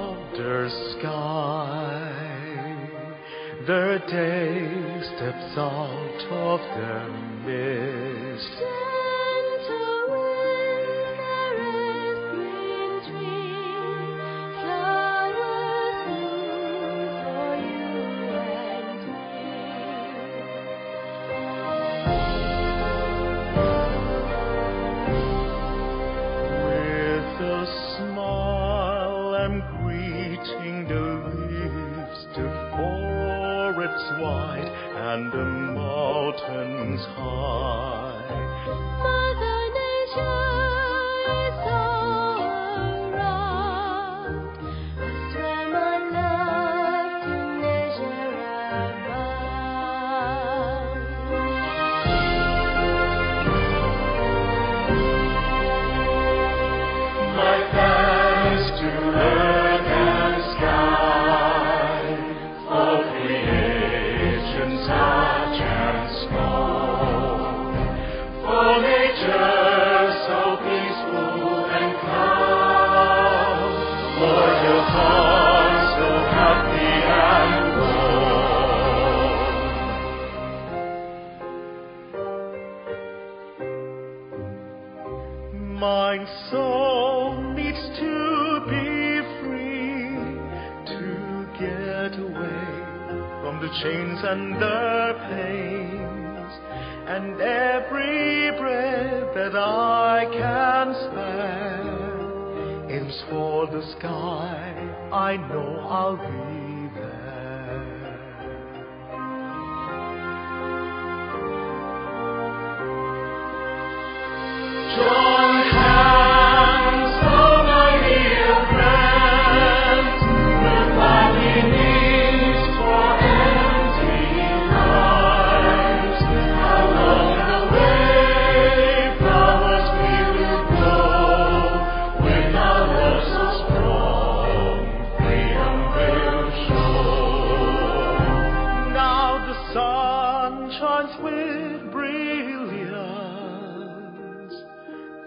yonder sky. the day steps out of the mist. Gentle green flowers bloom for you and me. With a smile and the mountains high. My soul needs to be free to get away from the chains and the pains, and every breath that I can spare aims for the sky. I know I'll be shines with brilliance,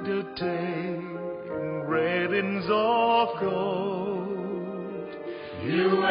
the day in radiance of gold. You.